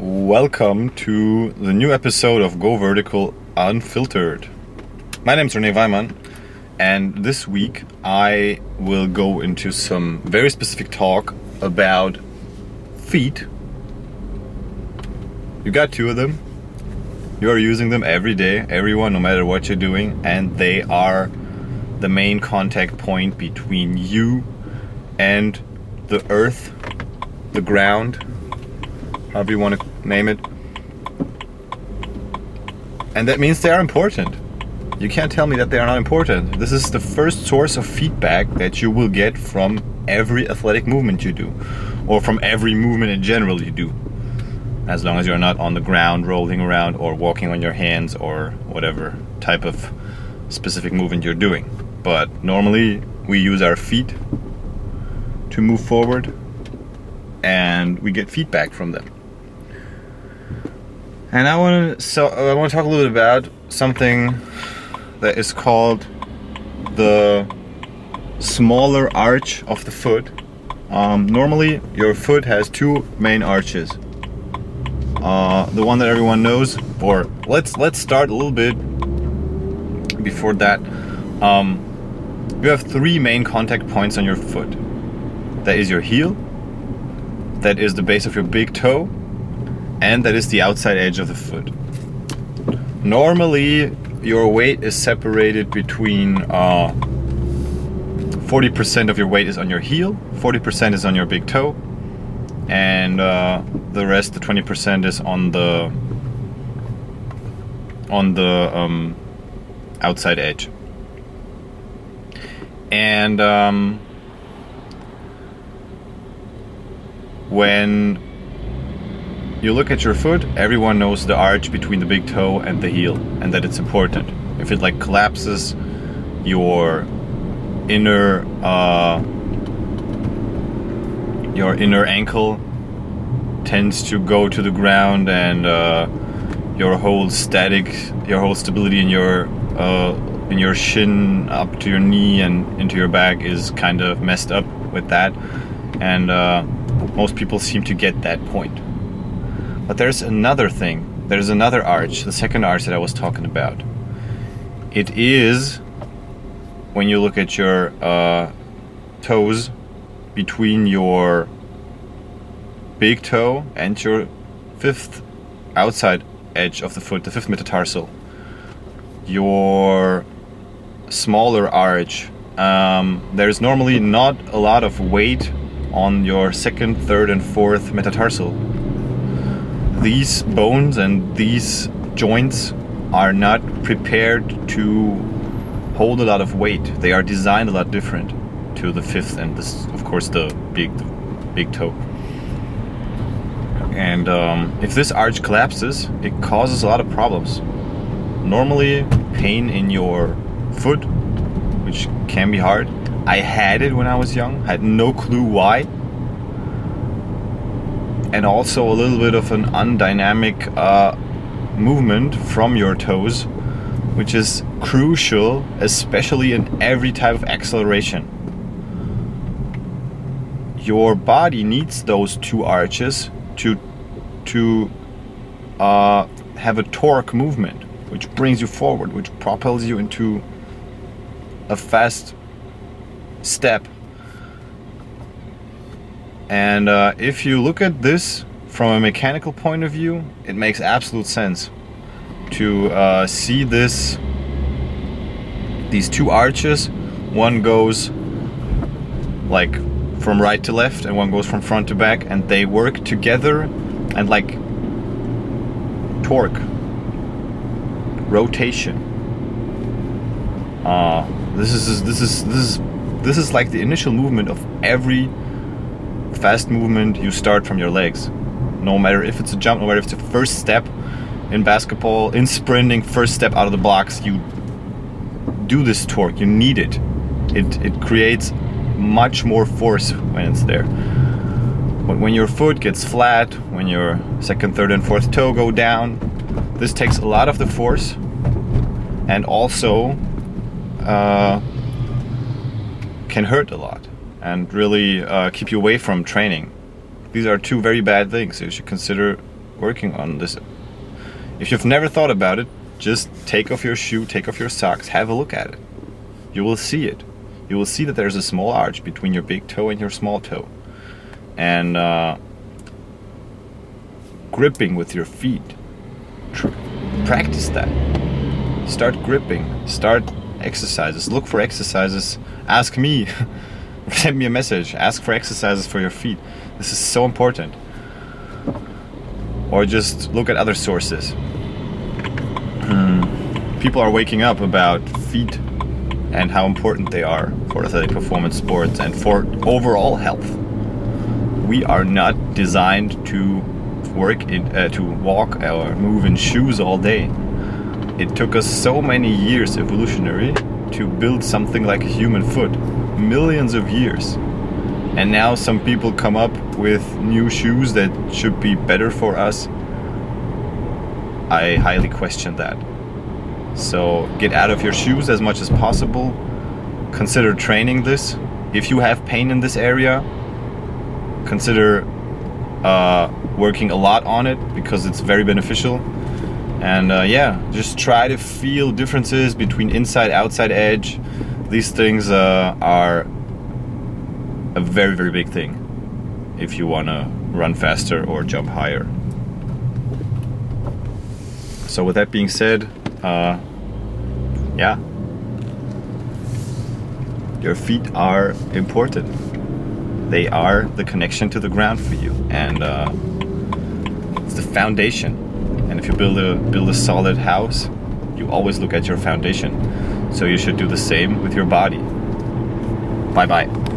Welcome to the new episode of Go Vertical Unfiltered. My name is Rene Weimann, and this week I will go into some very specific talk about feet. You got two of them. You are using them every day, everyone, no matter what you're doing, and they are the main contact point between you and the earth, the ground, however you want to name it. And that means they are important. You can't tell me that they are not important. This is the first source of feedback that you will get from every athletic movement you do, or from every movement in general you do. As long as you're not on the ground rolling around or walking on your hands or whatever type of specific movement you're doing. But normally we use our feet to move forward and we get feedback from them. And I want to so I want to talk a little bit about something that is called the smaller arch of the foot. Um, normally, your foot has two main arches. Uh, the one that everyone knows, or let's let's start a little bit before that. Um, you have three main contact points on your foot. That is your heel, that is the base of your big toe, and that is the outside edge of the foot. Normally, your weight is separated between uh, 40% of your weight is on your heel, 40% is on your big toe, and uh, the rest, the 20%, is on the on the um, outside edge. And um, when you look at your foot, everyone knows the arch between the big toe and the heel, and that it's important. If it like collapses, your inner uh, your inner ankle tends to go to the ground, and uh, your whole static, your whole stability in your uh, in your shin up to your knee and into your back is kind of messed up with that, and uh, most people seem to get that point. But there's another thing. There's another arch, the second arch that I was talking about. It is when you look at your uh, toes between your big toe and your fifth outside edge of the foot, the fifth metatarsal. Your smaller arch. Um, there's normally not a lot of weight on your second, third, and fourth metatarsal these bones and these joints are not prepared to hold a lot of weight. They are designed a lot different to the fifth and this, of course, the big, big toe. And um, if this arch collapses, it causes a lot of problems. Normally, pain in your foot, which can be hard. I had it when I was young. Had no clue why and also a little bit of an undynamic uh, movement from your toes, which is crucial, especially in every type of acceleration. Your body needs those two arches to to uh, have a torque movement, which brings you forward, which propels you into a fast step and uh, if you look at this from a mechanical point of view, it makes absolute sense to uh, see this these two arches. One goes like from right to left, and one goes from front to back, and they work together and like torque, rotation. Uh, this is this is this is this is like the initial movement of every fast movement, you start from your legs. No matter if it's a jump, no matter if it's a first step in basketball, in sprinting, first step out of the blocks, you do this torque. You need it. It it creates much more force when it's there. But when your foot gets flat, when your second, third, and fourth toe go down, this takes a lot of the force, and also uh, can hurt a lot and really uh, keep you away from training. These are two very bad things. You should consider working on this. If you've never thought about it, just take off your shoe, take off your socks, have a look at it. You will see it. You will see that there's a small arch between your big toe and your small toe. And uh, gripping with your feet. Practice that. Start gripping. Start exercises. Look for exercises. Ask me. Send me a message. Ask for exercises for your feet. This is so important. Or just look at other sources. Hmm. People are waking up about feet and how important they are for athletic performance sports and for overall health. We are not designed to work in, uh, to walk or move in shoes all day. It took us so many years evolutionary to build something like a human foot, millions of years. And now some people come up with new shoes that should be better for us. I highly question that. So get out of your shoes as much as possible. Consider training this. If you have pain in this area, consider uh, working a lot on it because it's very beneficial. And uh, yeah, just try to feel differences between inside outside edge. These things uh, are a very very big thing if you want to run faster or jump higher. So with that being said, uh, yeah, your feet are important. They are the connection to the ground for you, and uh, it's the foundation. And if you build a build a solid house, you always look at your foundation. So you should do the same with your body. Bye bye.